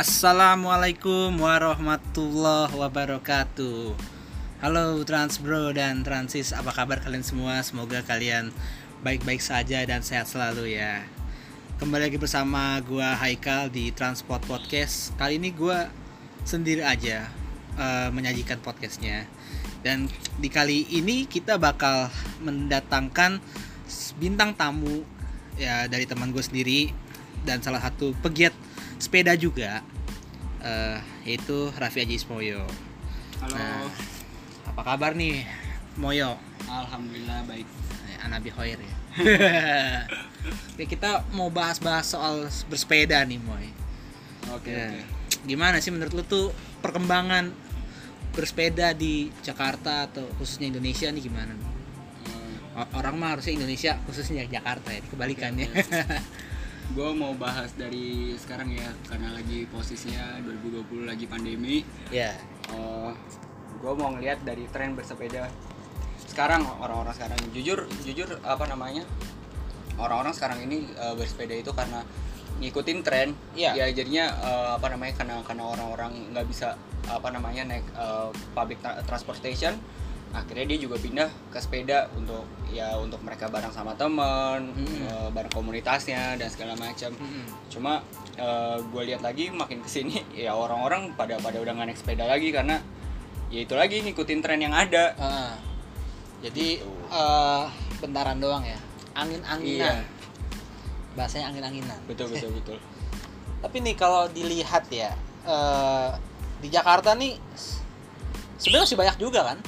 Assalamualaikum warahmatullahi wabarakatuh. Halo Trans Bro dan Transis Apa kabar kalian semua? Semoga kalian baik-baik saja dan sehat selalu ya. Kembali lagi bersama gua Haikal di Transport Podcast. Kali ini gua sendiri aja uh, menyajikan podcastnya. Dan di kali ini kita bakal mendatangkan bintang tamu ya dari teman gue sendiri dan salah satu pegiat sepeda juga uh, yaitu Raffi Aji Ismoyo. Halo. Nah, apa kabar nih Moyo? Alhamdulillah baik. Eh, Anabi Hoir ya. Oke, kita mau bahas-bahas soal bersepeda nih Moy. Oke. Ya. oke. Gimana sih menurut lu tuh perkembangan bersepeda di Jakarta atau khususnya Indonesia nih gimana? Eh, Orang mah harusnya Indonesia khususnya Jakarta ya, kebalikannya. gue mau bahas dari sekarang ya karena lagi posisinya 2020 lagi pandemi. ya. Eh, gue mau ngeliat dari tren bersepeda sekarang orang-orang sekarang jujur jujur apa namanya orang-orang sekarang ini eh, bersepeda itu karena ngikutin tren Iya. ya jadinya eh, apa namanya karena karena orang-orang nggak bisa apa namanya naik eh, public tra- transportation akhirnya dia juga pindah ke sepeda untuk ya untuk mereka bareng sama temen Mm. eh, bareng komunitasnya dan segala macam Mm-mm. cuma gue lihat lagi makin ke sini ya orang-orang pada pada udah nggak naik sepeda lagi karena ya itu lagi ngikutin tren yang ada Ah. jadi Gitu. eh, bentaran doang ya angin-anginan Iya. bahasanya angin-anginan betul betul betul tapi nih kalau dilihat ya eh, di Jakarta nih sebenarnya masih banyak juga kan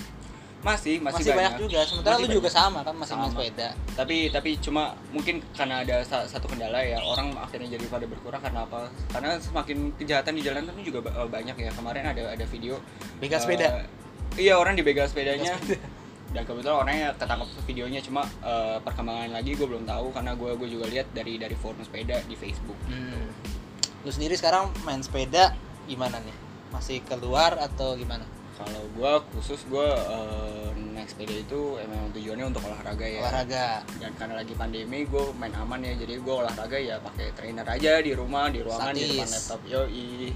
masih masih, masih, banyak. juga. Sementara Masih lu juga banyak. sama kan? Masih main sepeda. Tapi tapi cuma mungkin karena ada sa- satu kendala ya orang akhirnya jadi pada berkurang karena apa? Karena semakin kejahatan di jalan kan juga ba- banyak ya. Kemarin ada ada video begal eh, sepeda? iya orang dibegal sepedanya. Begal sepeda. dan kebetulan orangnya ketangkap videonya. Cuma eh, perkembangan lagi gue belum tahu karena gue gue juga lihat dari dari forum sepeda di Facebook. Hmm. lu sendiri sekarang main sepeda gimana nih? Masih keluar atau gimana kalau gue khusus gue eh, naik sepeda itu emang tujuannya untuk olahraga ya. Olahraga. Dan karena lagi pandemi gue main aman ya. Jadi gue olahraga ya pakai trainer aja di rumah di ruangan di depan laptop. Yoi.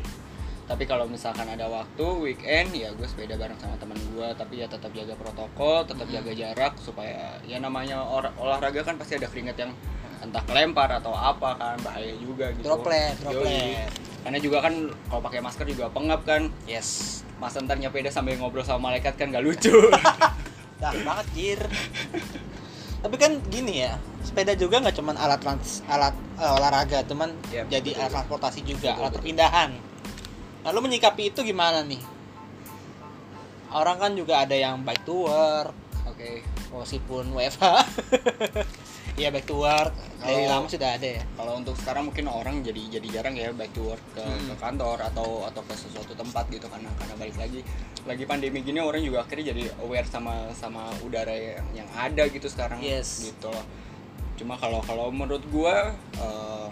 Tapi kalau misalkan ada waktu weekend ya gue sepeda bareng sama teman gue tapi ya tetap jaga protokol tetap jaga jarak supaya ya namanya or- olahraga kan pasti ada keringat yang entah kelempar atau apa kan bahaya juga gitu. Droplet, Yoi. Karena juga kan kalau pakai masker juga pengap kan. Yes. Masa ntar nyepeda sambil ngobrol sama malaikat kan gak lucu. Dah banget jir. Tapi kan gini ya sepeda juga nggak cuman alat trans alat eh, olahraga cuman Ya, jadi betul. alat transportasi juga Betul, alat betul. perpindahan lalu menyikapi itu gimana nih? Orang kan juga ada yang bike to work oke. meskipun WFH Iya back to work dari Kalau- lama sudah ada ya kalau untuk sekarang mungkin orang jadi jadi jarang ya back to work ke, Hmm. ke kantor atau atau ke sesuatu tempat gitu karena karena balik lagi lagi pandemi gini orang juga akhirnya jadi aware sama sama udara yang, yang ada gitu sekarang Yes. gitu loh cuma kalau kalau menurut gua eh,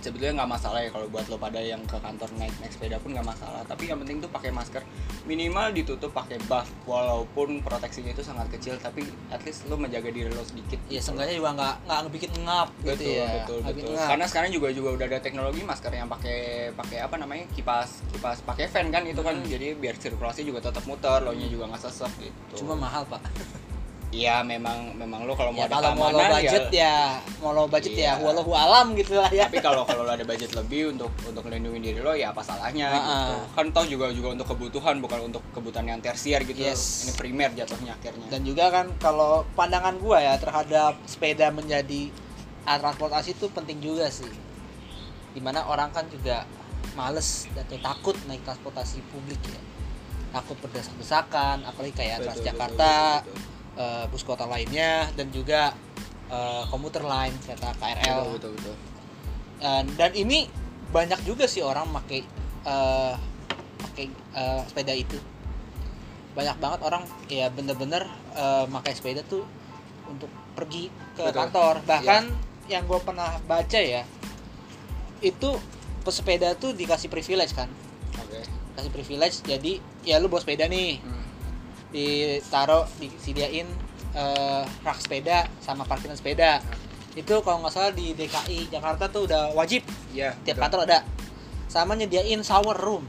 sebetulnya nggak masalah ya kalau buat lo pada yang ke kantor naik naik sepeda pun nggak masalah. Tapi yang penting tuh pakai masker. Minimal ditutup pakai buff walaupun proteksinya itu sangat kecil tapi at least lo menjaga diri lo sedikit ya gitu. seenggaknya juga nggak nggak ngebikin ngap gitu betul ya. betul bikin betul. ngap. karena sekarang juga juga udah ada teknologi masker yang pakai pakai apa namanya kipas kipas pakai fan kan itu kan. Hmm. jadi biar sirkulasi juga tetap muter lo nya juga nggak sesek gitu. Cuma mahal pak iya memang memang lo kalau mau ya ada kalau mau keamanan budget ya mau low budget ya Iya. walau alam gitu lah ya. Tapi kalau kalau lo ada budget lebih untuk untuk melindungi diri lo ya apa salahnya Ah, gitu. Ah. kan toh juga juga untuk kebutuhan bukan untuk kebutuhan yang tersier gitu. Yes. ini primer jatuhnya akhirnya. Dan juga kan kalau pandangan gua ya terhadap sepeda menjadi alat transportasi itu penting juga sih. Di mana orang kan juga males atau takut naik transportasi publik ya. Takut berdesak-desakan apalagi kayak Betul, Transjakarta betul, betul, eh, bus kota lainnya dan juga eh, komuter lain kereta KRL betul, betul, betul. Eh, dan ini banyak juga sih orang pakai eh, pakai eh, sepeda itu. Banyak banget orang ya bener-bener eh, pakai sepeda tuh untuk pergi ke Betul. kantor. Bahkan yang gue pernah baca ya itu pesepeda tuh dikasih privilege kan. Oke. Kasih privilege jadi ya lu bawa sepeda nih. Hmm. Ditaruh disediain eh, rak sepeda sama parkiran sepeda itu kalau nggak salah di DKI Jakarta tuh udah wajib Iya. tiap betul. kantor ada sama nyediain shower room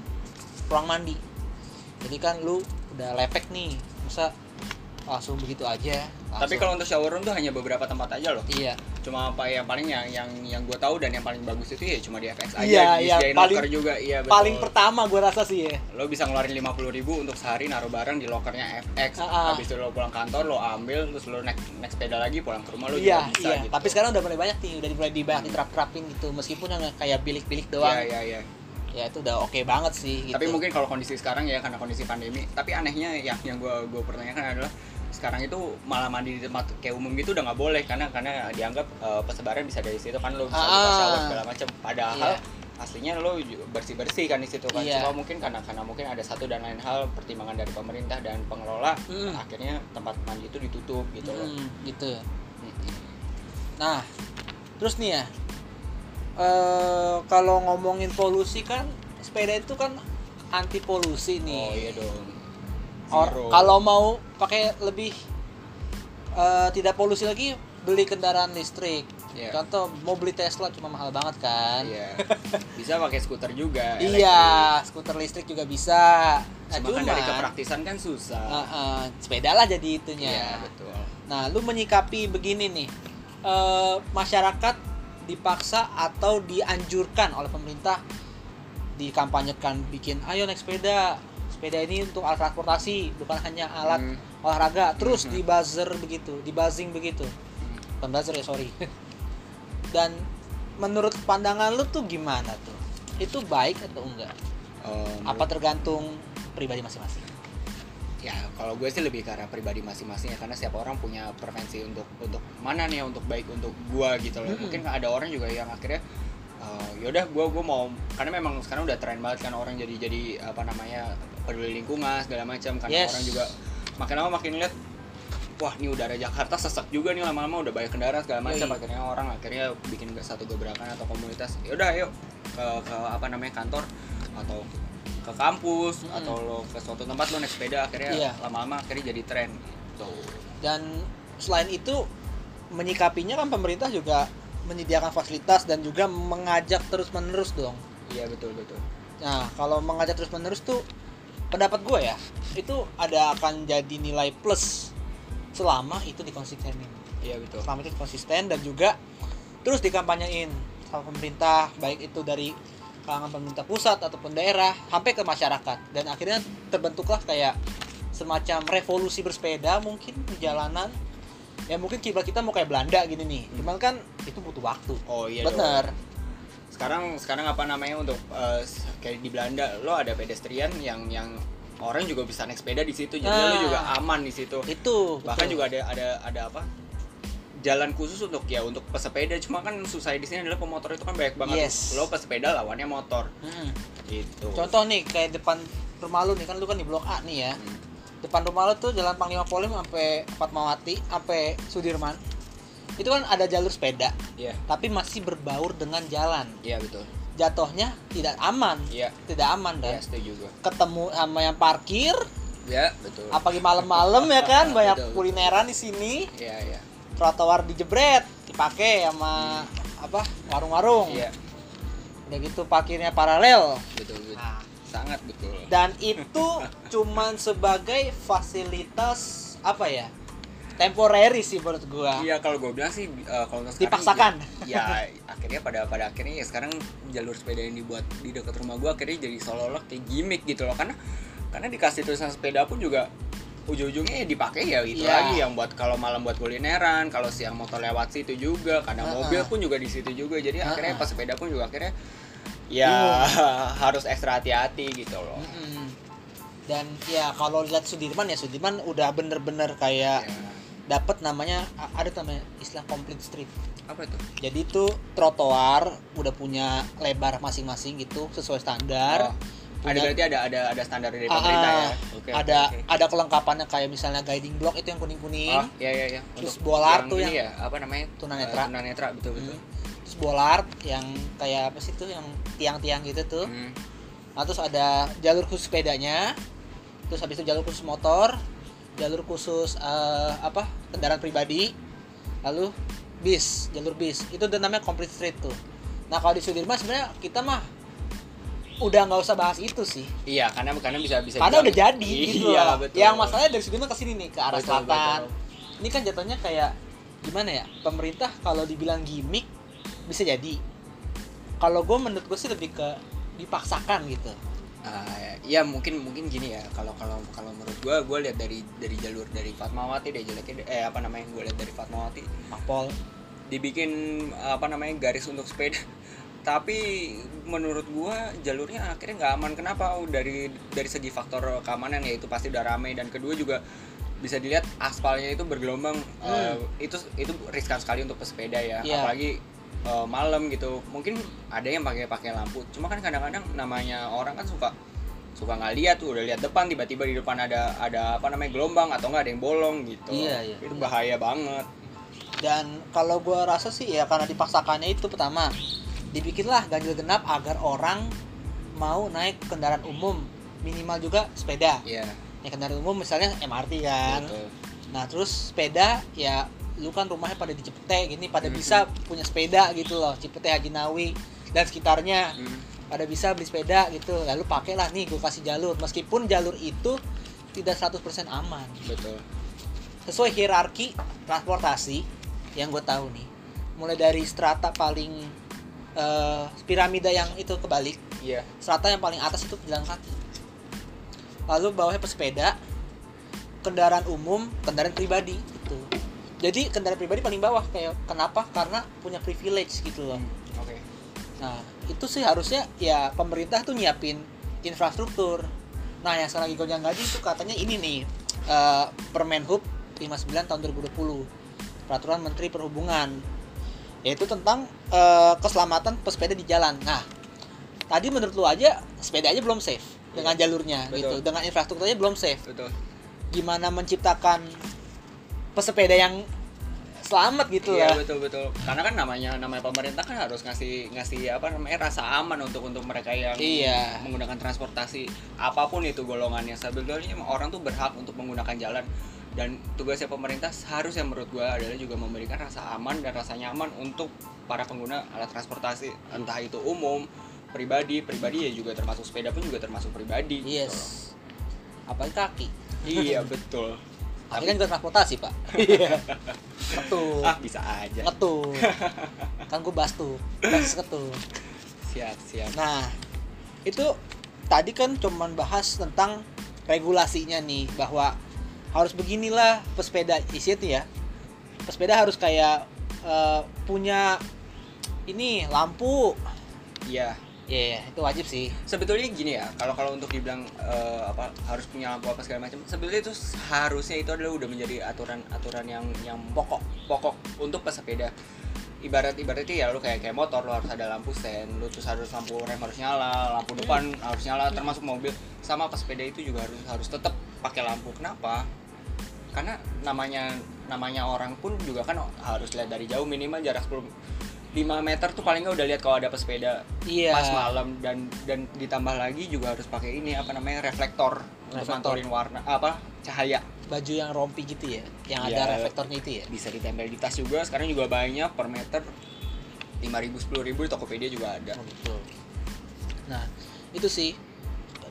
ruang mandi jadi kan lu udah lepek nih masa langsung begitu aja Tapi langsung. kalau untuk shower room tuh hanya beberapa tempat aja loh. iya. Cuma apa yang paling yang yang yang gue tahu dan yang paling bagus itu ya cuma di FX aja. Iya, iya, paling- locker juga, iya betul. paling pertama gue rasa sih ya. Lo bisa ngeluarin 50.000 ribu untuk sehari naruh barang di lokernya FX Ah, ah. habis itu lo pulang kantor lo ambil terus lo naik naik sepeda lagi pulang ke rumah lo iya juga bisa iya. gitu. Tapi sekarang udah mulai banyak nih udah mulai dibanyak diterap-terapin gitu. Meskipun yang kayak bilik-bilik doang. Iya iya iya. Ya itu udah oke banget sih gitu. tapi mungkin kalau kondisi sekarang ya karena kondisi pandemi tapi anehnya yang yang gue gue pertanyakan adalah sekarang itu malah mandi di tempat kayak umum gitu udah nggak boleh karena karena dianggap eh, persebaran bisa dari situ kan lo bisa Ah. shower segala macam padahal Iya. aslinya lo bersih bersih kan di situ kan Iya. cuma mungkin karena karena mungkin ada satu dan lain hal pertimbangan dari pemerintah dan pengelola Mm. akhirnya tempat mandi itu ditutup gitu loh Hmm, gitu. Nah, terus nih ya, eh kalau ngomongin polusi kan, sepeda itu kan anti polusi nih. Oh iya dong. Kalau mau pakai lebih eh, tidak polusi lagi, beli kendaraan listrik. Iya. Contoh mau beli Tesla cuma mahal banget kan? Iya. Bisa pakai skuter juga. Iya, skuter listrik juga bisa. Nah, elektrik. Cuma kan dari kepraktisan kan susah. eh, eh, sepeda lah jadi itunya. Iya betul. Nah, lu menyikapi begini nih, eh, masyarakat dipaksa atau dianjurkan oleh pemerintah dikampanyekan bikin, ayo naik sepeda, sepeda ini untuk alat transportasi, bukan hanya alat Hmm. olahraga. Terus Mhm. di buzzer begitu, di buzzing begitu, bukan buzzer ya sorry. Dan menurut pandangan lu tuh gimana tuh? Itu baik atau enggak? Eh, Apa tergantung pribadi masing-masing? ya kalau gue sih lebih ke arah pribadi masing-masing ya karena setiap orang punya preferensi untuk untuk mana nih untuk baik untuk gue gitu loh Mm-mm. mungkin ada orang juga yang akhirnya eh, yaudah gue gue mau karena memang sekarang udah tren banget kan orang jadi jadi apa namanya peduli lingkungan segala macam karena Yes. orang juga makin lama makin lihat wah ini udara Jakarta sesek juga nih lama-lama udah banyak kendaraan segala macam Yoi. akhirnya orang akhirnya bikin satu gebrakan atau komunitas yaudah ayo ke, ke apa namanya kantor atau ke kampus Mm-mm. atau lo ke suatu tempat lo naik sepeda akhirnya Iya. lama-lama akhirnya jadi tren gitu. dan selain itu menyikapinya kan pemerintah juga menyediakan fasilitas dan juga mengajak terus menerus dong Iya betul betul. nah kalau mengajak terus menerus tuh pendapat gue ya itu ada akan jadi nilai plus selama itu dikonsistenin Iya betul. selama itu konsisten dan juga terus dikampanyein sama pemerintah baik itu dari kalangan pemerintah pusat ataupun daerah sampai ke masyarakat. Dan akhirnya terbentuklah kayak semacam revolusi bersepeda mungkin di jalanan ya mungkin kiblat kita mau kayak Belanda gini nih. Cuman kan itu butuh waktu. Oh iya bener. dong. Sekarang sekarang apa namanya untuk eh, kayak di Belanda lo ada pedestrian yang yang orang juga bisa naik sepeda di situ jadi Ah. lo juga aman di situ. itu Bahkan betul. juga ada ada ada apa? Jalan khusus untuk ya untuk pesepeda cuma kan susah di sini adalah pemotor itu kan banyak banget. Yes. Lo pesepeda lawannya motor Mm-mm. gitu. contoh nih kayak depan rumah lu nih kan lu kan di blok A nih ya Hmm. depan rumah lu tuh jalan Panglima Polim sampai Fatmawati sampai Sudirman itu kan ada jalur sepeda Iya. tapi masih berbaur dengan jalan Iya betul. jatuhnya tidak aman Iya. tidak aman Iya dan setuju gue. ketemu sama yang parkir Iya betul. apalagi malam-malam ya kan banyak Betul. kulineran di sini Iya iya. trotoar dijebret dipakai sama apa warung-warung Iya udah gitu parkirnya paralel betul betul. nah Sangat betul. dan itu cuman sebagai fasilitas apa ya temporary sih menurut gua Iya kalau gue bilang sih eh, kalau sekarang Dipaksakan. Ya, ya, akhirnya pada pada akhirnya ya sekarang jalur sepeda yang dibuat di dekat rumah gue akhirnya jadi seolah-olah kayak gimmick gitu loh karena karena dikasih tulisan sepeda pun juga ujung-ujungnya ya dipakai ya itu Iya. lagi yang buat kalau malam buat kulineran kalau siang motor lewat situ juga kadang Ha-ha. mobil pun juga di situ juga jadi akhirnya Ha-ha. pas sepeda pun juga akhirnya ya harus ekstra hati-hati gitu loh Mm-mm. dan ya kalau lihat Sudirman ya Sudirman udah bener-bener kayak Ya. Dapat namanya ada namanya istilah complete street apa itu jadi itu trotoar udah punya lebar masing-masing gitu sesuai standar Oh, ada Punya- berarti ada ada ada standar dari Ah, pemerintah ya ah, Oke, ada oke. ada kelengkapannya kayak misalnya guiding block itu yang kuning-kuning Oh, iya iya iya. Terus Untuk bolar tuh yang- ya, apa namanya? Tunanetra. Eh, tunanetra betul betul. Hmm. terus bolart yang kayak apa sih tuh yang tiang-tiang gitu tuh Hmm. nah terus ada jalur khusus sepedanya terus habis itu jalur khusus motor jalur khusus eh, apa kendaraan pribadi lalu bis jalur bis. Itu udah namanya complete street tuh. Nah kalau di Sudirman sebenarnya kita mah udah nggak usah bahas itu sih. Iya karena karena bisa bisa karena udah jadi gitu iya loh. betul. Yang masalahnya dari sini ke sini nih ke arah Betul, selatan. Betul. ini kan jatuhnya kayak gimana ya pemerintah kalau dibilang gimmick bisa jadi. Kalau gue menurut gue sih lebih ke dipaksakan gitu Ah, ya mungkin mungkin gini ya kalau kalau kalau menurut gua gua lihat dari dari jalur dari Fatmawati deh jeleknya eh apa namanya gua lihat dari Fatmawati. Mapol. Dibikin apa namanya garis untuk sepeda. Tapi menurut gua jalurnya akhirnya nggak aman. Kenapa? Dari dari segi faktor keamanan ya itu pasti udah ramai dan kedua juga bisa dilihat aspalnya itu bergelombang. Hmm. Eh, itu itu riskan sekali untuk pesepeda ya. Iya. apalagi eh, malam gitu. Mungkin ada yang pakai pakai lampu. Cuma kan kadang-kadang namanya orang kan suka suka nggak lihat tuh udah lihat depan tiba-tiba di depan ada ada apa namanya gelombang atau nggak ada yang bolong gitu. Iya, iya. itu bahaya banget. Dan kalau gue rasa sih ya karena dipaksakannya itu pertama dibikinlah ganjil genap agar orang mau naik kendaraan umum. Minimal juga sepeda. Iya. Ya kendaraan umum misalnya MRT kan. Betul. Nah terus sepeda ya lu kan rumahnya pada di Cipete gini pada Mhm. bisa punya sepeda gitu loh Cipete Haji Nawi dan sekitarnya. Hmm. pada bisa beli sepeda gitu lalu pakailah nih gue kasih jalur. Meskipun jalur itu tidak 100% aman. Betul. Sesuai hierarki transportasi yang gue tahu nih mulai dari strata paling eh, piramida yang itu kebalik iya. strata yang paling atas itu pejalan kaki. Lalu bawahnya pesepeda kendaraan umum kendaraan pribadi gitu jadi kendaraan pribadi paling bawah kayak kenapa? Karena punya privilege gitu loh. Oke. Nah itu sih harusnya ya pemerintah tuh nyiapin infrastruktur. Nah yang sekarang lagi gonjang gaji itu katanya ini nih eh, Permen Hub 59 tahun 2020 peraturan Menteri Perhubungan. Yaitu tentang eh, keselamatan pesepeda di jalan. Nah tadi menurut lu aja sepeda aja belum safe dengan jalurnya Betul. gitu dengan infrastrukturnya belum safe. Betul. Gimana menciptakan pesepeda yang selamat gitu iya lah. betul betul. Karena kan namanya namanya pemerintah kan harus ngasih ngasih apa namanya rasa aman untuk untuk mereka yang Iya. menggunakan transportasi apa pun itu golongannya. Sebetulnya orang tuh berhak untuk menggunakan jalan. Dan tugasnya pemerintah seharusnya menurut gua adalah juga memberikan rasa aman dan rasa nyaman untuk para pengguna alat transportasi. Entah itu umum pribadi pribadi ya juga termasuk sepeda pun juga termasuk pribadi gitu yes. apalagi kaki. Iya betul kaki kan juga transportasi pak. Iya. Ketuh ah bisa aja. Ngetuh kan gue bahas tuh. Bahas ketuh siap siap. Nah itu tadi kan cuman bahas tentang regulasinya nih bahwa harus beginilah pesepeda isi itu ya. Pesepeda harus kayak eh, punya ini lampu. Iya ya itu wajib sih. Sebetulnya gini ya kalau kalau untuk dibilang eh, apa harus punya lampu apa segala macam sebetulnya itu harusnya itu adalah udah menjadi aturan aturan yang yang pokok pokok untuk pesepeda. Ibarat ibaratnya ya lu kayak kayak motor lu harus ada lampu sen lu terus harus lampu rem harus nyala lampu depan harus nyala termasuk mobil. Sama pesepeda itu juga harus harus tetap pakai lampu. Kenapa? Karena namanya namanya orang pun juga kan harus lihat dari jauh minimal jarak 10 5 meter tuh paling nggak udah lihat kalau ada pesepeda iya pas malam dan dan ditambah lagi juga harus pakai ini apa namanya reflektor untuk Reflektor. mantulin warna apa cahaya baju yang rompi gitu ya yang Iya. ada reflektornya itu ya bisa ditempel di tas juga sekarang juga banyak per meter 5000 10000 di Tokopedia juga ada Oh, betul. Nah, itu sih.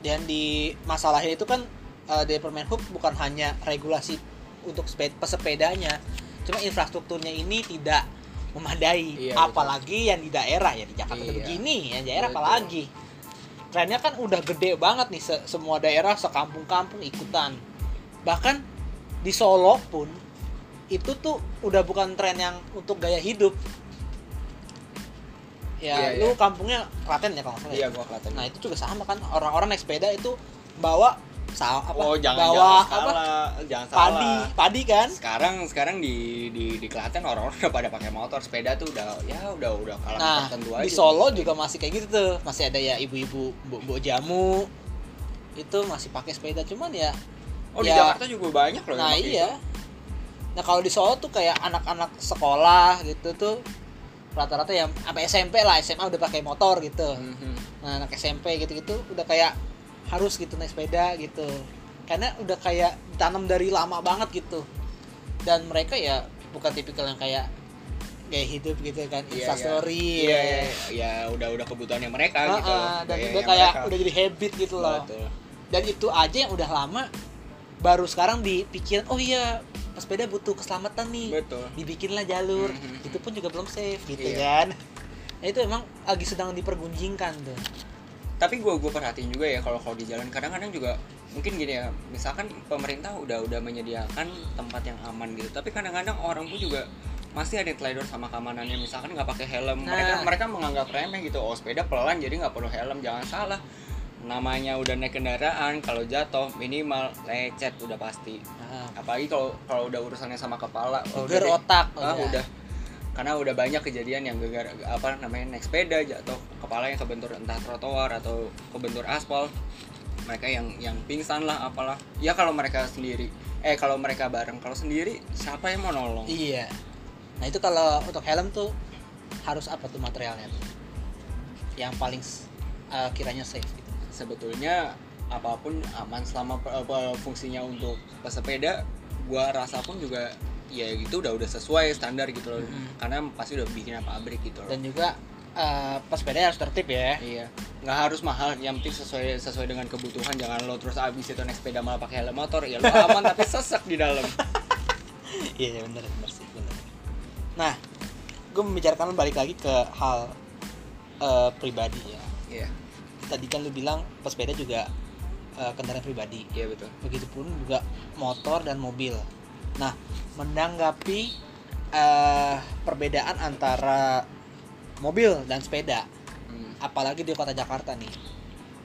Dan di masalahnya itu kan eh, dari Permen Hub bukan hanya regulasi untuk sepeda, pesepedanya, cuma infrastrukturnya ini tidak memadai. Iya, apalagi yang di daerah ya di Jakarta Iya. begini, yang daerah Betul. apalagi. Trennya kan udah gede banget nih se- semua daerah sekampung-kampung ikutan. Bahkan di Solo pun itu tuh udah bukan tren yang untuk gaya hidup. Ya, Iya, lu iya. kampungnya Klaten ya kalau nggak salah. iya ya? gua kelihatan Nah, itu juga sama kan orang-orang naik sepeda itu bawa sa apa? oh jangan bawa jangan apa? salah jangan Padi, salah padi kan? sekarang sekarang di di di Klaten orang-orang udah pada pakai motor sepeda tuh udah ya udah udah kalangan Nah, tertentu aja di Solo juga masih kayak gitu tuh. Masih ada ya ibu-ibu mbok jamu itu masih pakai sepeda cuman ya oh di ya, Jakarta juga banyak loh Nah, iya. itu. Nah, kalau di Solo tuh kayak anak-anak sekolah gitu tuh rata-rata yang sampai SMP lah, SMA udah pakai motor gitu. Mhm. Nah, anak SMP gitu-gitu udah kayak harus gitu naik sepeda gitu. Karena udah kayak tanam dari lama banget gitu. Dan mereka ya bukan tipikal yang kayak gaya hidup gitu kan Iya, instastory iya, iya, iya, ya udah udah kebutuhannya mereka Ah, gitu ah, dan Gayanya udah kayak mereka. udah jadi habit gitu loh Betul. dan itu aja yang udah lama baru sekarang dipikirin oh iya pesepeda butuh keselamatan nih betul dibikinlah jalur Mhm. itu pun juga belum safe gitu Iya. kan nah, itu emang lagi sedang dipergunjingkan tuh tapi gue gue perhatiin juga ya kalau kalau di jalan kadang-kadang juga mungkin gini ya misalkan pemerintah udah udah menyediakan tempat yang aman gitu tapi kadang-kadang orang pun juga masih ada yang teledor sama keamanannya misalkan nggak pakai helm. Mereka Nah. mereka menganggap remeh gitu oh sepeda pelan jadi nggak perlu helm jangan salah. Namanya udah naik kendaraan kalau jatuh minimal lecet udah pasti. Nah, apalagi kalau kalau udah urusannya sama kepala oh, udah otak. Ah, udah. Karena udah banyak kejadian yang gegar apa namanya naik sepeda jatuh kepala yang kebentur entah trotoar atau kebentur aspal mereka yang yang pingsan lah apalah. Ya kalau mereka sendiri eh kalau mereka bareng kalau sendiri siapa yang mau nolong? Iya. Nah itu kalau untuk helm tuh harus apa tuh materialnya tuh? Yang paling uh, kiranya safe gitu. Sebetulnya apa pun aman selama apa, fungsinya untuk pesepeda gua rasa pun juga ya gitu udah udah sesuai standar gitu loh. Mhm. karena pasti udah bikin pabrik gitu loh. Dan juga uh, pesepeda harus tertib ya. Iya, nggak harus mahal, yang penting sesuai sesuai dengan kebutuhan. Jangan lo terus abis itu naik sepeda malah pakai helm motor, ya lo aman tapi sesek di dalam. iya iya, bener bener sih bener. Nah gue membicarakan balik lagi ke hal uh, pribadi ya. Iya, tadi kan lu bilang pesepeda juga uh, kendaraan pribadi. Iya betul. begitupun juga motor dan mobil. Nah menanggapi uh, perbedaan antara mobil dan sepeda. Hmm. apalagi di kota Jakarta nih.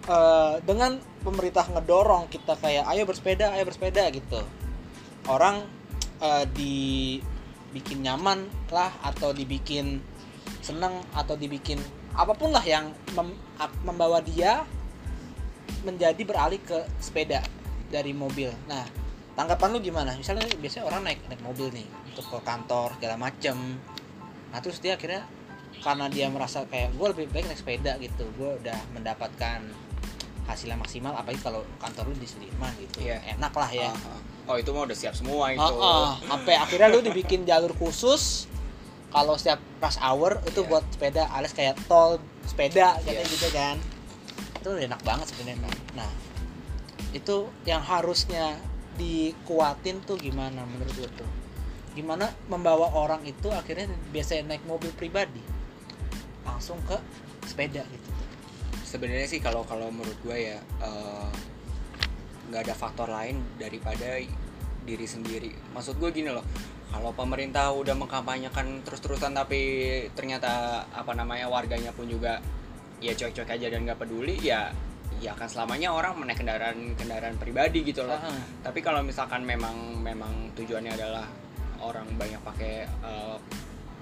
Eh, dengan pemerintah ngedorong kita kayak ayo bersepeda ayo bersepeda gitu. Orang eh, dibikin nyaman lah atau dibikin seneng atau dibikin apa pun lah yang mem- membawa dia menjadi beralih ke sepeda dari mobil. Nah tanggapan lu gimana? Misalnya biasanya orang naik naik mobil nih untuk ke kantor segala macem. Nah terus dia akhirnya karena dia merasa kayak gue lebih baik naik sepeda gitu gue udah mendapatkan hasilnya maksimal apalagi kalau kantor lu di Sudirman gitu Iya. enak lah ya Ah, ah. Oh itu mah udah siap semua itu. Oh, oh. sampai akhirnya lu dibikin jalur khusus kalau setiap rush hour itu Iya. buat sepeda alias kayak tol sepeda katanya gitu kan itu udah enak banget sebenarnya nah itu yang harusnya dikuatin tuh gimana menurut lu tuh gimana membawa orang itu akhirnya biasanya naik mobil pribadi langsung ke sepeda gitu Sebenarnya sih kalau kalau menurut gue ya eh, nggak ada faktor lain daripada diri sendiri. Maksud gue gini loh, kalau pemerintah udah mengkampanyekan terus-terusan tapi ternyata apa namanya warganya pun juga ya cuek-cuek aja dan nggak peduli ya ya akan selamanya orang menaik kendaraan kendaraan pribadi gitu loh. Ah, Tapi kalau misalkan memang memang tujuannya adalah orang banyak pakai eh,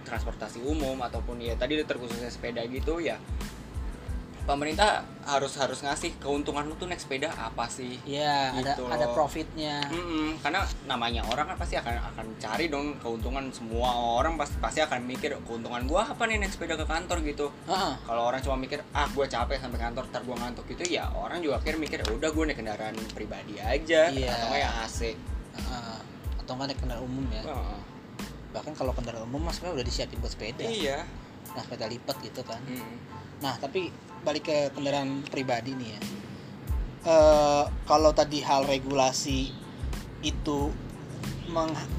transportasi umum ataupun ya tadi terkhususnya sepeda gitu ya pemerintah harus harus ngasih keuntungan lu tuh naik sepeda apa sih? ya ada Gitu ada loh. profitnya Mm-mm, karena namanya orang kan pasti akan akan cari dong keuntungan semua orang pasti pasti akan mikir keuntungan gua apa nih naik sepeda ke kantor gitu. Heeh. Kalau orang cuma mikir ah gua capek sampai kantor ntar gua ngantuk gitu ya orang juga akhirnya mikir "Ya udah gua naik kendaraan pribadi aja Iya. atau yang AC. Heeh. atau nggak naik kendaraan umum ya Heeh. Bahkan kalau kendaraan umum mas udah disiapin buat sepeda. Iya. nah sepeda lipat gitu kan. Mm. nah tapi balik ke kendaraan pribadi nih ya. Eh, kalau tadi hal regulasi itu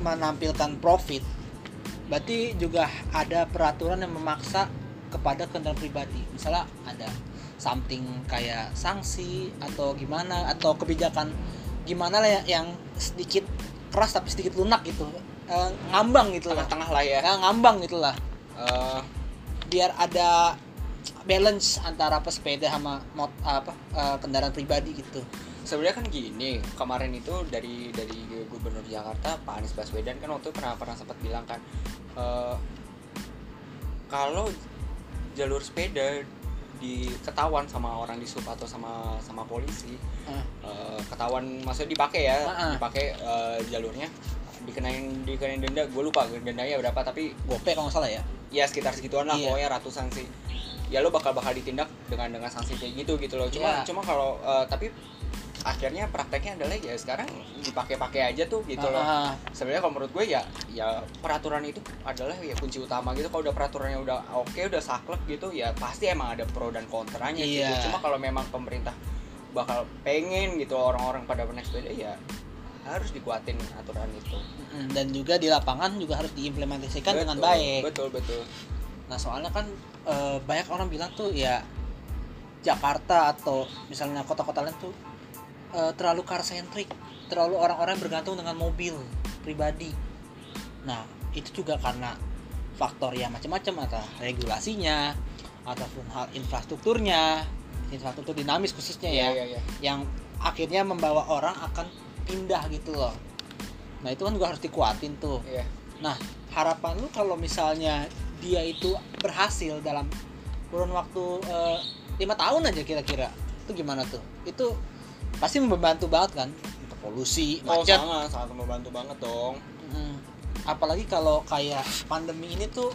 menampilkan profit berarti juga ada peraturan yang memaksa kepada kendaraan pribadi. Misalnya ada something kayak sanksi atau gimana atau kebijakan gimana lah ya- yang sedikit keras tapi sedikit lunak gitu Eh, ngambang gitu lah Tengah-tengah lah ya. ya, ngambang gitulah Eh, biar ada balance antara pesepeda sama mot apa eh, kendaraan pribadi gitu sebenarnya kan gini kemarin itu dari dari gubernur Jakarta Pak Anies Baswedan kan waktu itu pernah pernah sempat bilang kan eh, kalau jalur sepeda diketahuan sama orang di sub atau sama sama polisi Ah. eh, ketahuan maksudnya dipakai ya Ah, ah. dipakai eh, jalurnya dikenain dikenain denda gue lupa dendanya berapa tapi gope kalau nggak salah ya? Ya sekitar segituan lah Iya. pokoknya ratusan sih. Ya lo bakal bakal ditindak dengan dengan sanksi kayak gitu gitu loh. Cuma Iya. cuma kalau eh, tapi akhirnya prakteknya adalah ya sekarang dipakai-pakai aja tuh gitu loh. Sebenarnya kalau menurut gue ya ya peraturan itu adalah ya kunci utama gitu. Kalau udah peraturannya udah oke udah saklek gitu ya pasti emang ada pro dan kontranya Iya. gitu cuma kalau memang pemerintah bakal pengen gitu orang-orang pada naik sepeda ya harus dikuatin aturan itu. Dan juga di lapangan juga harus diimplementasikan dengan Betul, baik. betul betul. Nah soalnya kan eh, banyak orang bilang tuh ya Jakarta atau misalnya kota-kota lain tuh eh, terlalu car centric, terlalu orang-orang bergantung dengan mobil pribadi. Nah itu juga karena faktor yang macam-macam atau regulasinya ataupun hal infrastrukturnya, infrastruktur dinamis khususnya ya, iya iya. yang akhirnya membawa orang akan pindah gitu loh. Nah itu kan juga harus dikuatin tuh. Iya. Harapan lu kalau misalnya dia itu berhasil dalam kurun waktu eh, lima tahun aja kira-kira itu gimana tuh? Itu pasti membantu banget kan? Untuk polusi oh macet. sangat sangat membantu banget dong. Mm. apalagi kalau kayak pandemi ini tuh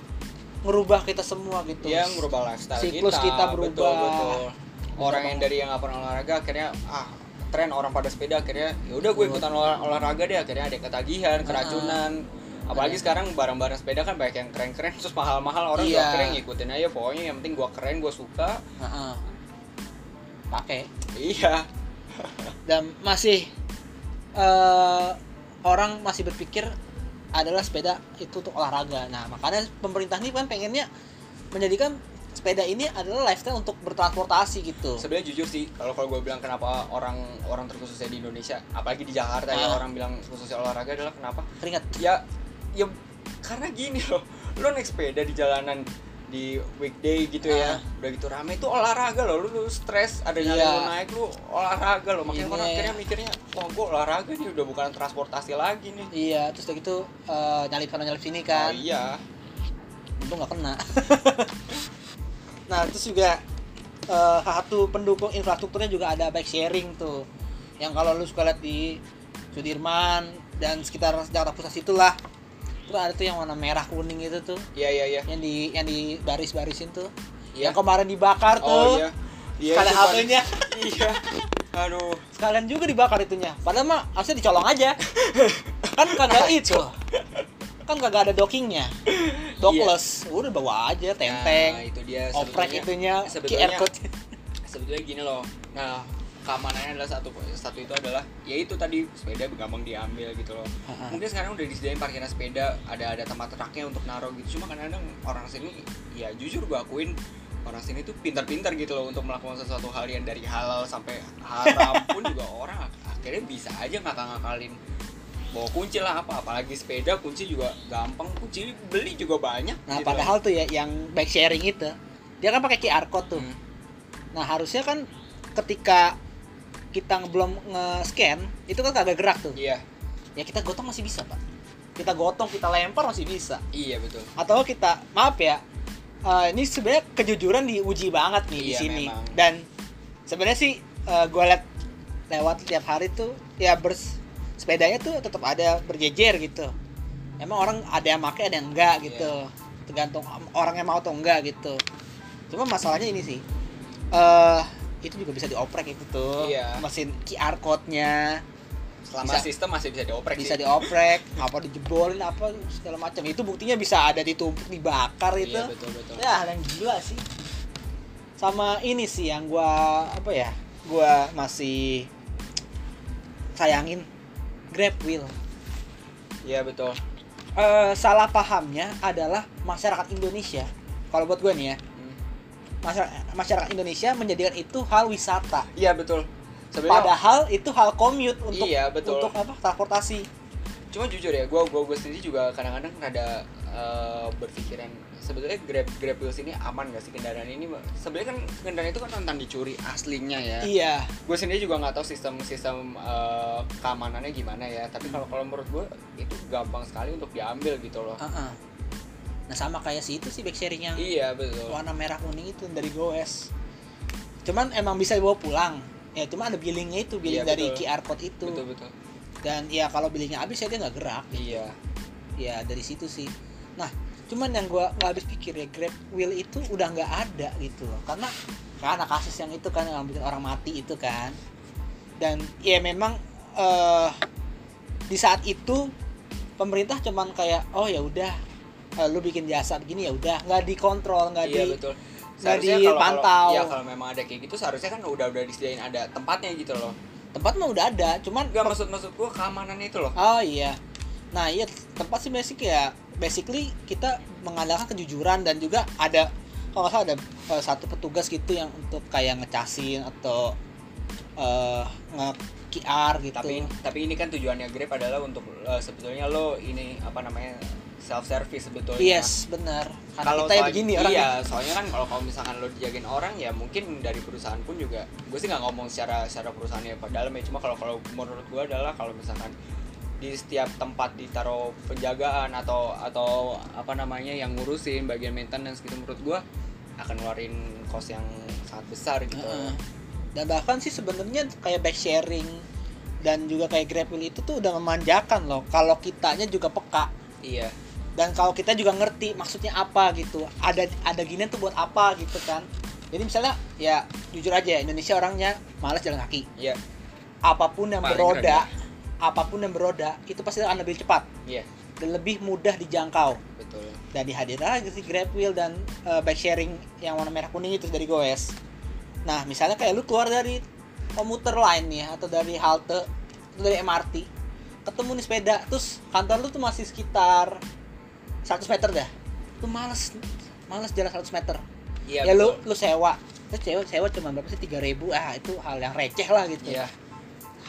ngerubah kita semua gitu. Dia ngerubah lifestyle Siklus kita, kita betul, berubah. betul. Orang yang dari yang nggak pernah olahraga akhirnya ah tren orang pada sepeda akhirnya ya udah gue ikutan olah- olahraga deh akhirnya ada ketagihan, keracunan. Apalagi Ada. sekarang barang-barang sepeda kan banyak yang keren-keren terus mahal-mahal orang Iya. juga keren ngikutin aja pokoknya yang penting gua keren gua suka. Heeh. pakai Iya. dan masih eh, orang masih berpikir adalah sepeda itu untuk olahraga. Nah, makanya pemerintah ini kan pengennya menjadikan sepeda ini adalah lifestyle untuk bertransportasi gitu. Sebenarnya jujur sih kalau kalau gue bilang kenapa orang orang terkhususnya di Indonesia apalagi di Jakarta ya Ah. orang bilang khususnya olahraga adalah kenapa Keringat. ya ya karena gini loh lo naik sepeda di jalanan di weekday gitu Ah. ya udah gitu rame itu olahraga loh lu, lu stres ada Iya. lu naik lu olahraga loh makanya Iya. orang akhirnya mikirnya wah gue olahraga nih udah bukan transportasi lagi nih Iya, terus udah gitu eh, nyalip sana nyalip sini kan. oh iya Untung nggak kena. nah, terus juga eh, satu pendukung infrastrukturnya juga ada bike sharing tuh. Yang kalau lu suka lihat di Sudirman dan sekitar Jakarta Pusat itulah. Terus ada tuh yang warna merah kuning itu tuh. iya iya iya. Yang di yang di baris-barisin tuh. Iya. yang kemarin dibakar tuh. oh iya. Iya sekalian HP-nya iya. Aduh. Sekalian juga dibakar itunya. Padahal mah harusnya dicolong aja. Kan kagak itu kan kagak ada dockingnya. Dockless. Udah bawa aja tenteng. Nah, itu dia. Oprek itunya sebetulnya- QR code. sebetulnya gini loh. Nah keamanannya adalah satu satu itu adalah ya itu tadi sepeda gampang diambil gitu loh. Mungkin sekarang udah disediain parkiran sepeda ada ada tempat raknya untuk naruh gitu. Cuma kadang-kadang orang sini ya jujur gua akuin orang sini tuh pintar-pintar gitu loh untuk melakukan sesuatu hal yang dari halal sampai haram pun juga orang ak- akhirnya bisa aja ngakal-ngakalin bawa kunci lah apa apalagi sepeda kunci juga gampang kunci beli juga banyak. Nah gitu. padahal tuh ya yang bike sharing itu dia kan pakai QR code tuh. Hmm. nah harusnya kan ketika kita belum nge-scan itu kan kagak gerak tuh. Iya. Ya kita gotong masih bisa pak. Kita gotong kita lempar masih bisa. Iya betul. Atau kita maaf ya eh, ini sebenarnya kejujuran diuji banget nih di Iya, sini. memang. dan sebenarnya sih gue liat lewat tiap hari tuh ya bers sepedanya tuh tetap ada berjejer gitu. Emang orang ada yang pakai ada yang enggak gitu. Tergantung orangnya mau atau enggak gitu. Cuma masalahnya ini sih eh itu juga bisa dioprek itu tuh Iya. mesin QR code-nya. Selama Bisa- sistem masih bisa dioprek bisa sih. dioprek apa dijebolin apa segala macam. Itu buktinya bisa ada ditumpuk dibakar itu iya betul betul. Ya hal yang gila sih. Sama ini sih yang gua apa ya gua masih sayangin grab wheel. Iya betul. Eh, salah pahamnya adalah masyarakat Indonesia. Kalau buat gua nih ya Hmm. masyarakat, masyarakat Indonesia menjadikan itu hal wisata. Iya betul. Sebenarnya padahal itu hal commute untuk Iya, betul. untuk apa? Transportasi. Cuma jujur ya gue gua, gua sendiri juga kadang-kadang rada eh, berpikiran sebetulnya grab grab wheels ini aman gak sih kendaraan ini sebenarnya kan kendaraan itu kan rentan dicuri aslinya ya iya gue sendiri juga nggak tahu sistem sistem eh, keamanannya gimana ya tapi kalau kalau menurut gue itu gampang sekali untuk diambil gitu loh Heeh. Nah sama kayak si itu sih back sharing yang iya betul warna merah kuning itu dari Goes. Cuman emang bisa dibawa pulang. Ya cuma ada billingnya itu billing Iya, dari betul. QR code itu. betul betul Dan ya kalau billingnya habis ya dia nggak gerak. iya Ya dari situ sih. Nah cuman yang gua nggak habis pikir ya Grab Wheel itu udah nggak ada gitu loh. Karena karena kasus yang itu kan yang bikin orang mati itu kan. dan ya memang eh di saat itu pemerintah cuman kayak oh ya udah eh, lu bikin jasa begini ya udah nggak dikontrol nggak iya di betul nggak Seharusnya kalau- dipantau. kalau- iya kalau memang ada kayak gitu seharusnya kan udah udah disediain ada tempatnya gitu loh tempat mah udah ada cuman Enggak maksud maksud gua keamanannya itu loh oh iya nah iya tempat sih basic ya basically kita mengandalkan kejujuran dan juga ada kalau nggak salah ada eh, satu petugas gitu yang untuk kayak ngecasin atau eh nge QR gitu. Tapi tapi ini kan tujuannya Grab adalah untuk eh, sebetulnya lo ini apa namanya self service sebetulnya. Yes benar. Kalau kita ya begini orang iya soalnya kan kalau kalau misalkan lo dijagain orang ya mungkin dari perusahaan pun juga gue sih nggak ngomong secara secara perusahaannya pada dalam ya. Cuma kalau kalau menurut gue adalah kalau misalkan di setiap tempat ditaruh penjagaan atau atau apa namanya yang ngurusin bagian maintenance gitu menurut gue akan ngeluarin cost yang sangat besar gitu. Heeh. dan bahkan sih sebenarnya kayak back sharing dan juga kayak Grabwheel itu tuh udah memanjakan loh. Kalau kitanya juga peka. Iya. Dan kalau kita juga ngerti maksudnya apa gitu. Ada ada ginian tuh buat apa gitu kan. Jadi misalnya ya jujur aja Indonesia orangnya malas jalan kaki. Iya. Apa pun yang Paling beroda apa pun yang beroda itu pasti akan lebih cepat iya dan lebih mudah dijangkau betul dan dihadirkan lagi si Grabwheel dan uh, bike sharing yang warna merah kuning itu dari Goes. Nah, misalnya kayak lu keluar dari komuter lain nih atau dari halte atau dari MRT, ketemu nih sepeda, terus kantor lu tuh masih sekitar 100 meter dah. Lu males males jalan 100 meter. iya ya lu betul. lu sewa. Terus sewa sewa cuma berapa sih 3000 ah itu hal yang receh lah gitu. iya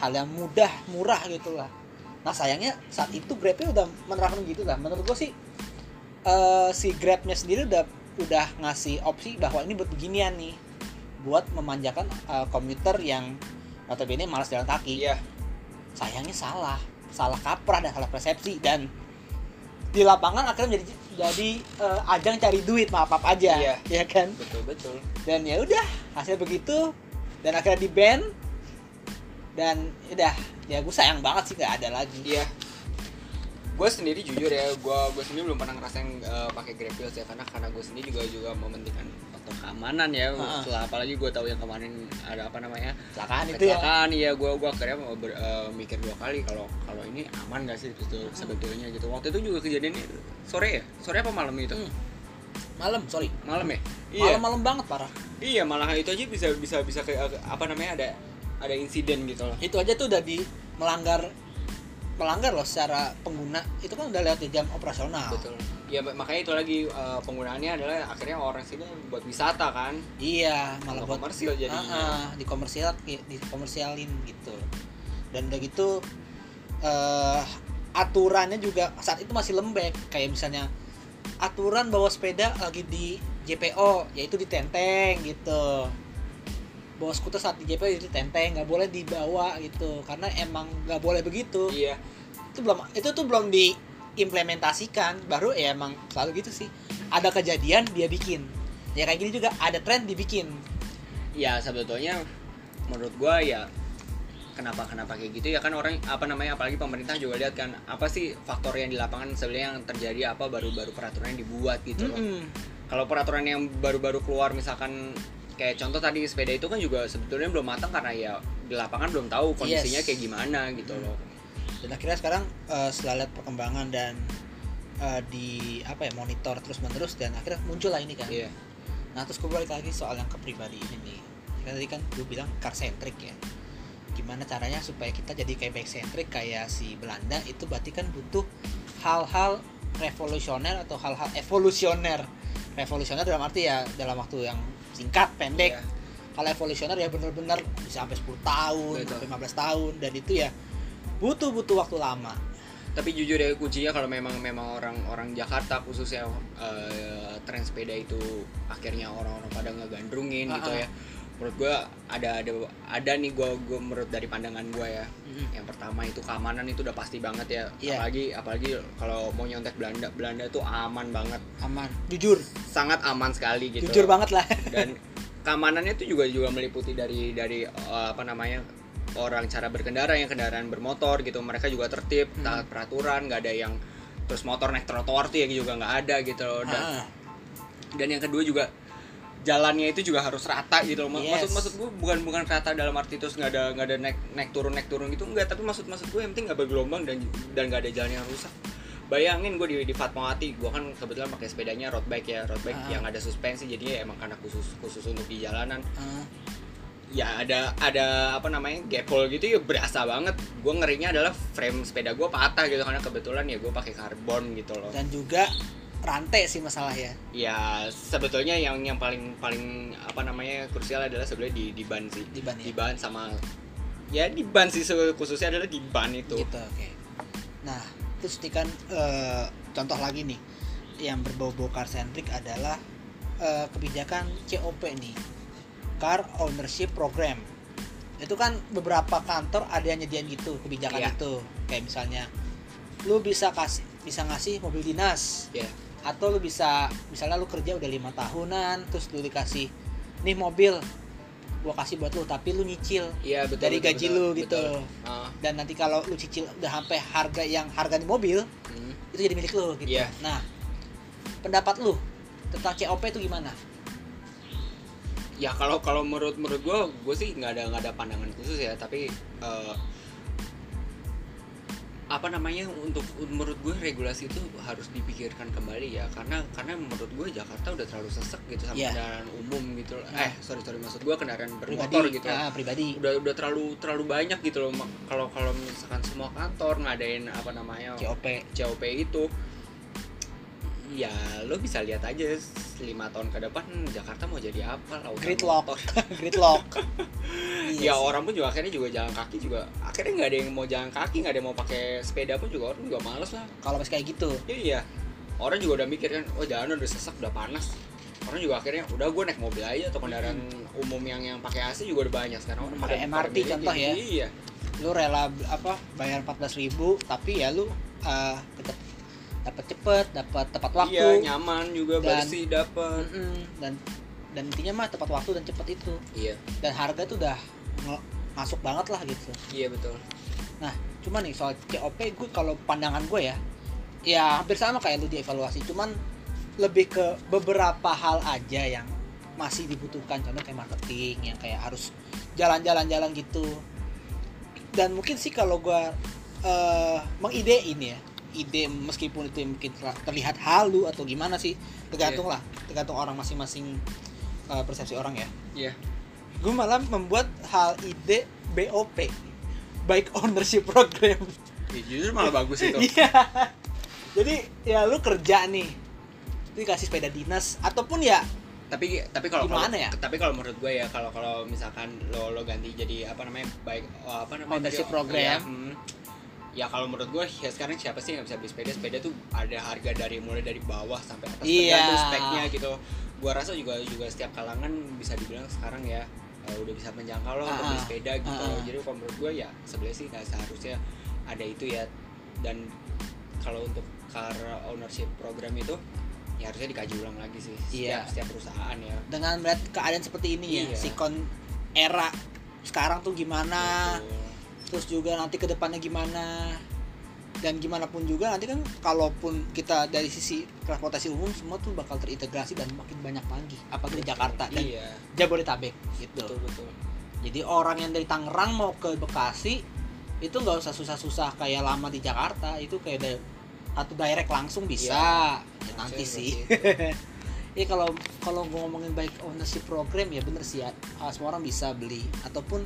Hal yang mudah, murah gitu lah. Nah sayangnya saat itu Grabnya udah menerapkan gitu lah. Menurut gua sih eh, si Grabnya sendiri udah udah ngasih opsi bahwa ini buat beginian nih, buat memanjakan eh, komuter yang notabene malas jalan kaki. iya Sayangnya salah, salah kaprah dan salah persepsi dan di lapangan akhirnya menjadi jadi eh, ajang cari duit maaf maaf aja, Iya. ya kan? betul betul Dan ya udah hasil begitu dan akhirnya di ban dan udah ya gue sayang banget sih gak ada lagi. Iya. Gue sendiri jujur ya, gue gue sendiri belum pernah ngerasain eh, pakai Grab Wheels ya karena karena gue sendiri juga juga mementingkan faktor keamanan ya. Ha-ha. Setelah apalagi gue tahu yang kemarin ada apa namanya Kecelakaan itu ya. kecelakaan, iya gue gue akhirnya mau ber- eh, mikir dua kali kalau kalau ini aman gak sih betul sebetulnya gitu. Waktu itu juga kejadiannya sore ya, sore apa malam itu? Hmm. Malam, sorry. Malam ya? Iya. Malam-malam banget parah. Iya malah itu aja bisa bisa bisa kayak apa namanya ada ada insiden gitu loh. Itu aja tuh udah di melanggar melanggar loh secara pengguna itu kan udah lewat di jam operasional. Betul. Ya makanya itu lagi eh, penggunaannya adalah akhirnya orang sini buat wisata kan. Iya, malah buat komersil jadinya. Ah, ah, di komersial di komersialin gitu. Dan udah gitu eh aturannya juga saat itu masih lembek kayak misalnya aturan bawa sepeda lagi di JPO yaitu di tenteng gitu bawa skuter saat di JPO itu tenteng nggak boleh dibawa gitu. Karena emang nggak boleh begitu. Iya. itu belum itu tuh belum diimplementasikan. Baru ya emang selalu gitu sih. Ada kejadian dia bikin. Ya kayak gini juga ada tren dibikin. Ya sebetulnya menurut gua ya kenapa kenapa kayak gitu ya. Kan orang apa namanya apalagi pemerintah juga lihat kan apa sih faktor yang di lapangan sebenarnya yang terjadi apa baru-baru peraturan yang dibuat gitu loh. Mm-mm. Kalau peraturan yang baru-baru keluar misalkan kayak contoh tadi sepeda itu kan juga sebetulnya belum matang karena ya di lapangan belum tahu kondisinya Yes. kayak gimana gitu loh. dan akhirnya sekarang eh, setelah lihat perkembangan dan eh, di apa ya monitor terus menerus dan akhirnya muncul lah ini kan Iya. nah terus gue balik lagi soal yang ke pribadi ini nih kan tadi kan gue bilang car centric ya gimana caranya supaya kita jadi kayak bike centric kayak si Belanda itu berarti kan butuh hal-hal revolusioner atau hal-hal evolusioner revolusioner dalam arti ya dalam waktu yang singkat pendek Iya. kalau evolusioner ya bener-bener bisa sampai 10 tahun Betul. sampai 15 tahun dan itu ya butuh butuh waktu lama tapi jujur ya kuncinya kalau memang memang orang orang Jakarta khususnya eh, tren sepeda itu akhirnya orang-orang pada ngegandrungin gitu Ah, ah. ya menurut gua ada ada ada nih gua gua menurut dari pandangan gua ya. Mhm. yang pertama itu keamanan itu udah pasti banget ya. Iya. apalagi apalagi kalau mau nyontek Belanda Belanda tuh aman banget. Aman. Jujur. Sangat aman sekali gitu. Jujur banget lah. Dan keamanannya itu juga juga meliputi dari dari eh, apa namanya orang cara berkendara yang kendaraan bermotor gitu. Mereka juga tertib Hmm. taat peraturan nggak ada yang terus motor naik trotoar tuh yang juga nggak ada gitu loh. Dan Ah, dan yang kedua juga jalannya itu juga harus rata gitu loh. Yes. maksud maksud gue bukan bukan rata dalam arti terus nggak ada nggak ada naik naik turun naik turun gitu. Enggak tapi maksud maksud gue yang penting nggak bergelombang dan dan nggak ada jalan yang rusak. Bayangin gue di di Fatmawati gue kan kebetulan pakai sepedanya road bike ya road bike Ah. yang ada suspensi jadinya emang karena khusus khusus untuk di jalanan. Ah, ya ada ada apa namanya gapol gitu ya berasa banget. Gue ngerinya adalah frame sepeda gue patah gitu karena kebetulan ya gue pakai karbon gitu loh. Dan juga rantai sih masalah ya ya sebetulnya yang yang paling paling apa namanya krusial adalah sebenarnya di di ban sih. Di ban ya? di ban sama ya di ban sih khususnya adalah di ban itu. Gitu oke. Nah terus nih kan eh, contoh lagi nih. Yang berbau-bau car centric adalah eh, kebijakan COP nih. Car ownership program. Itu kan beberapa kantor ada yang nyediain gitu kebijakan Iya. itu. Kayak misalnya lu bisa kasih bisa ngasih mobil dinas. Ya atau lu bisa misalnya lu kerja udah lima tahunan terus lu dikasih nih mobil gua kasih buat lu tapi lu nyicil iya betul Dari betul, gaji betul, lu gitu. betul. Ah, dan nanti kalau lu cicil udah sampai harga yang harga di mobil hmm. itu jadi milik lu gitu. Iya. Nah, pendapat lu tentang COP itu gimana? ya kalau kalau menurut menurut gue gue sih nggak ada nggak ada pandangan khusus ya tapi eh, apa namanya untuk menurut gue regulasi itu harus dipikirkan kembali ya karena karena menurut gue Jakarta udah terlalu sesek gitu sama Iya. kendaraan umum gitu. Nah. eh sorry sorry maksud gue kendaraan Pribadi, bermotor gitu ah, pribadi. udah udah terlalu terlalu banyak gitu loh kalau kalau misalkan semua kantor ngadain apa namanya COP. COP itu ya lo bisa lihat aja lima tahun ke depan Jakarta mau jadi apa lautan Gridlock. Gridlock. ya Iya sih. orang pun juga akhirnya juga jalan kaki juga akhirnya nggak ada yang mau jalan kaki nggak ada yang mau pakai sepeda pun juga orang juga males lah Kalau masih kayak gitu. ya, iya orang juga udah mikir kan oh jalan udah sesak udah panas orang juga akhirnya udah gue naik mobil aja atau kendaraan umum yang yang pakai AC juga udah banyak sekarang orang Pakai MRT contoh ya. iya Lu rela apa bayar 14.000 tapi ya lu eh, tetap dapat cepet, dapat tepat waktu. iya nyaman juga Dan- bersih dapat Mm-mm. dan dan intinya mah tepat waktu dan cepet itu. iya Dan harga tuh udah masuk banget lah gitu. iya betul Nah, cuman nih soal COP gue kalau pandangan gue ya, ya hampir sama kayak lu dievaluasi, cuman lebih ke beberapa hal aja yang masih dibutuhkan, contoh kayak marketing yang kayak harus jalan-jalan-jalan gitu. Dan mungkin sih kalau gue eh mengidein ya, ide meskipun itu mungkin ter- terlihat halu atau gimana sih, tergantung lah, tergantung orang masing-masing eh, persepsi orang ya. Iya. Gue malah membuat hal ide BOP Bike Ownership Program. Ya, jujur malah bagus itu. Iya. Jadi ya lu kerja nih dikasih sepeda dinas ataupun ya tapi tapi kalau Gimana ya? tapi kalau menurut gue ya kalau kalau misalkan lo lo ganti jadi apa namanya baik oh, apa namanya Ownership program. ya, hmm. Ya kalau menurut gue ya sekarang siapa sih yang bisa beli sepeda sepeda tuh ada harga dari mulai dari bawah sampai atas Iya. tergantung speknya gitu gua rasa juga juga setiap kalangan bisa dibilang sekarang ya eh, udah bisa menjangkau loh untuk Ah, beli ah. sepeda gitu Ah, ah. jadi kalau menurut gue ya sebenarnya sih nggak seharusnya ada itu ya dan kalau untuk car ownership program itu ya harusnya dikaji ulang lagi sih setiap, Iya. setiap perusahaan ya dengan melihat keadaan seperti ini ya Iya. sikon era sekarang tuh gimana Betul. Terus juga nanti ke depannya gimana. Dan gimana pun juga nanti kan kalaupun kita dari sisi transportasi umum semua tuh bakal terintegrasi dan makin banyak lagi apalagi di Jakarta dan iya. Jabodetabek gitu. Betul betul. Jadi orang yang dari Tangerang mau ke Bekasi itu nggak usah susah-susah kayak lama di Jakarta, itu kayak ada atau direct langsung bisa. Ya, nanti Harusnya sih. Iya kalau kalau ngomongin baik ownership program ya bener sih ya. Ah, semua orang bisa beli. Ataupun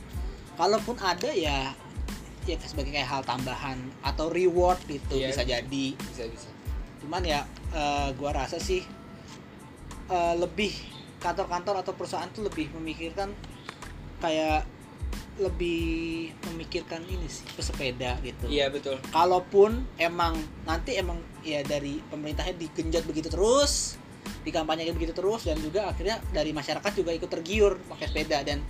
kalaupun ada ya ya sebagai kayak hal tambahan atau reward gitu Iya. bisa jadi. bisa bisa Cuman ya eh, gua rasa sih eh, lebih kantor-kantor atau perusahaan tuh lebih memikirkan kayak lebih memikirkan ini sih pesepeda gitu. iya betul Kalaupun emang nanti emang ya dari pemerintahnya digenjot begitu terus, dikampanyekan begitu terus dan juga akhirnya dari masyarakat juga ikut tergiur pakai sepeda dan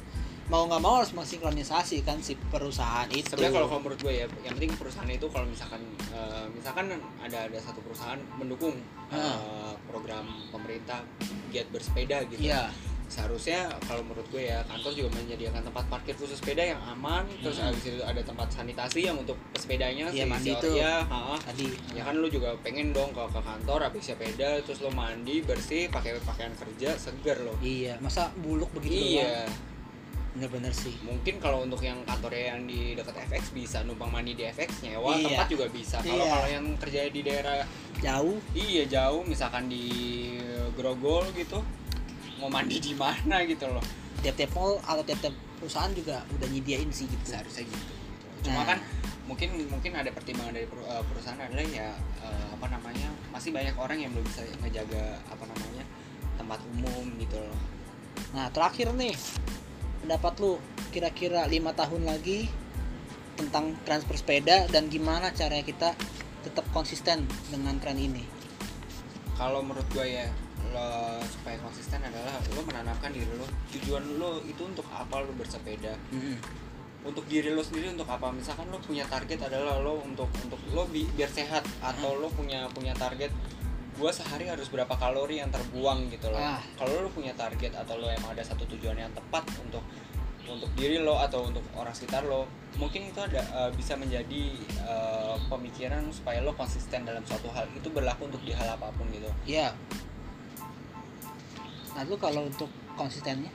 mau nggak mau harus mensinkronisasi kan si perusahaan itu. sebenarnya kalau kalau menurut gue ya yang penting perusahaan itu kalau misalkan eh, misalkan ada ada satu perusahaan mendukung Ah. program pemerintah giat bersepeda gitu Iya. seharusnya kalau menurut gue ya kantor juga menyediakan tempat parkir khusus sepeda yang aman terus Hmm. habis itu ada tempat sanitasi yang untuk pesepedanya Iya, si- mandi tuh. ya, ha-ha. tadi ya kan lu juga pengen dong ke, ke kantor habis sepeda terus lo mandi bersih pakai pakaian kerja seger lo iya masa buluk begitu iya bener-bener sih. Mungkin kalau untuk yang kantornya yang di dekat FX bisa numpang mandi di FX nyewa Iya. tempat juga bisa. Kalau Iya. kalau yang kerja di daerah jauh. Iya jauh. Misalkan di Grogol gitu mau mandi di mana gitu loh. Tiap-tiap mall atau tiap-tiap perusahaan juga udah nyediain sih gitu. Seharusnya gitu. Cuma Nah. kan mungkin mungkin ada pertimbangan dari per- eh, perusahaan adalah ya eh, apa namanya masih banyak orang yang belum bisa ngejaga apa namanya tempat umum gitu loh. Nah terakhir nih pendapat lu kira-kira lima tahun lagi tentang transfer sepeda dan gimana caranya kita tetap konsisten dengan tren ini? Kalau menurut gue ya lo supaya konsisten adalah lo menanamkan diri lo. Tujuan lo itu untuk apa lo bersepeda? Mm-mm. untuk diri lo sendiri untuk apa? Misalkan lo punya target adalah lo untuk untuk lo bi- biar sehat atau lo punya punya target gua sehari harus berapa kalori yang terbuang gitu loh. Ah. kalau lo punya target atau lo emang ada satu tujuan yang tepat untuk untuk diri lo atau untuk orang sekitar lo mungkin itu ada eh, bisa menjadi eh, pemikiran supaya lo konsisten dalam suatu hal. Itu berlaku untuk di hal apa pun gitu. Ya nah lu kalau untuk konsistennya?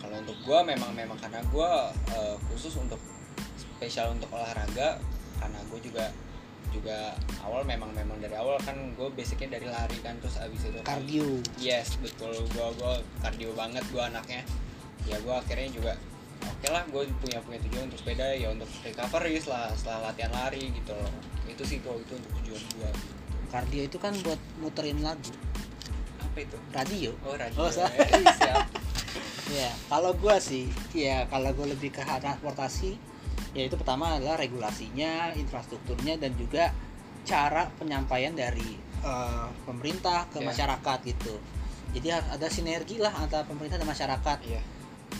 Kalau untuk gua memang memang karena gua eh, khusus untuk spesial untuk olahraga karena gue juga juga awal memang memang dari awal kan gue basicnya dari lari kan terus abis itu kardio. Yes betul. Gue gue kardio banget gue anaknya. Ya gue akhirnya juga oke lah gue punya punya tujuan untuk sepeda ya untuk recovery setelah setelah latihan lari gitu loh. Itu sih kalau itu untuk tujuan gue kardio itu kan buat muterin lagu. Apa itu? Radio. Oh radio. Oh, siap ya kalau gua sih ya kalau gue lebih ke transportasi ya itu pertama adalah regulasinya infrastrukturnya dan juga cara penyampaian dari eh, pemerintah ke Ya. masyarakat gitu. Jadi ada sinergi lah antara pemerintah dan masyarakat. Iya.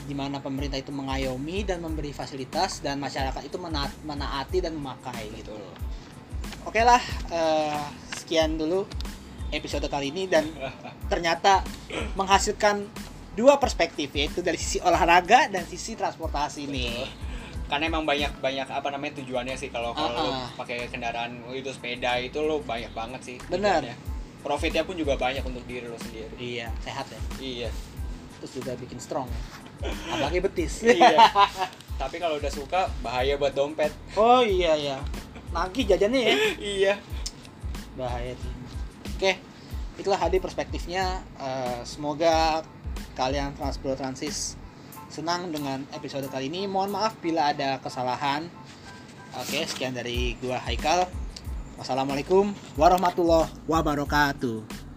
Di mana pemerintah itu mengayomi dan memberi fasilitas dan masyarakat itu mena- menaati dan memakai gitu. Betul oke lah eh, sekian dulu episode kali ini dan ternyata menghasilkan dua perspektif yaitu dari sisi olahraga dan sisi transportasi nih. Betul. karena emang banyak banyak apa namanya tujuannya sih. Kalau kalau lo ah. pakai kendaraan itu sepeda itu lo banyak banget sih Benar. profitnya pun juga banyak untuk diri lo sendiri. Iya sehat ya. Iya. Terus juga bikin strong ya. Apalagi betis. Iya. Tapi kalau udah suka bahaya buat dompet. Oh iya ya nagih jajannya ya. Iya. Bahaya sih. Oke itulah hadir perspektifnya. Eh, semoga kalian transpro transis senang dengan episode kali ini. Mohon maaf bila ada kesalahan. Oke sekian dari gua Haikal. Wassalamualaikum warahmatullahi wabarakatuh